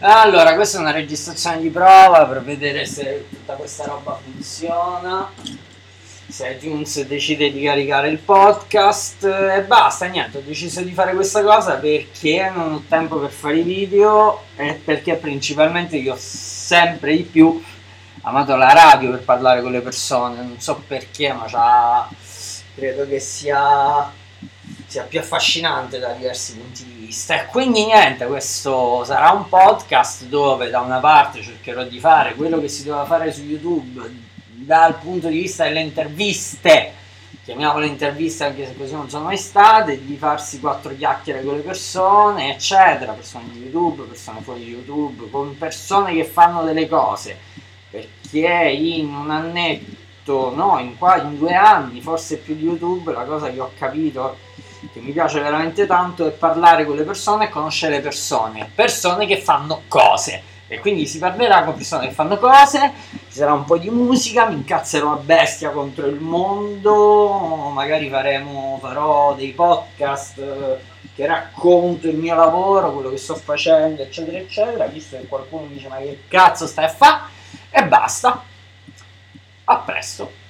Allora, questa è una registrazione di prova per vedere se tutta questa roba funziona. Se iTunes decide di caricare il podcast e basta, niente, ho deciso di fare questa cosa perché non ho tempo per fare i video e perché principalmente io sempre di più amato la radio per parlare con le persone, non so perché, ma credo che sia sia più affascinante da diversi punti di. E quindi niente, questo sarà un podcast dove da una parte cercherò di fare quello che si doveva fare su YouTube dal punto di vista delle interviste, chiamiamole interviste anche se così non sono mai state, di farsi quattro chiacchiere con le persone, eccetera, persone di YouTube, persone fuori di YouTube, con persone che fanno delle cose, perché in un annetto, no, in, qua, in due anni, forse più di YouTube, la cosa che ho capito che mi piace veramente tanto è parlare con le persone e conoscere persone, persone che fanno cose. E quindi si parlerà con persone che fanno cose, ci sarà un po' di musica, mi incazzerò a bestia contro il mondo, magari faremo, farò dei podcast eh, che racconto il mio lavoro, quello che sto facendo, eccetera, eccetera, visto che qualcuno mi dice ma che cazzo stai a fare? E basta. A presto.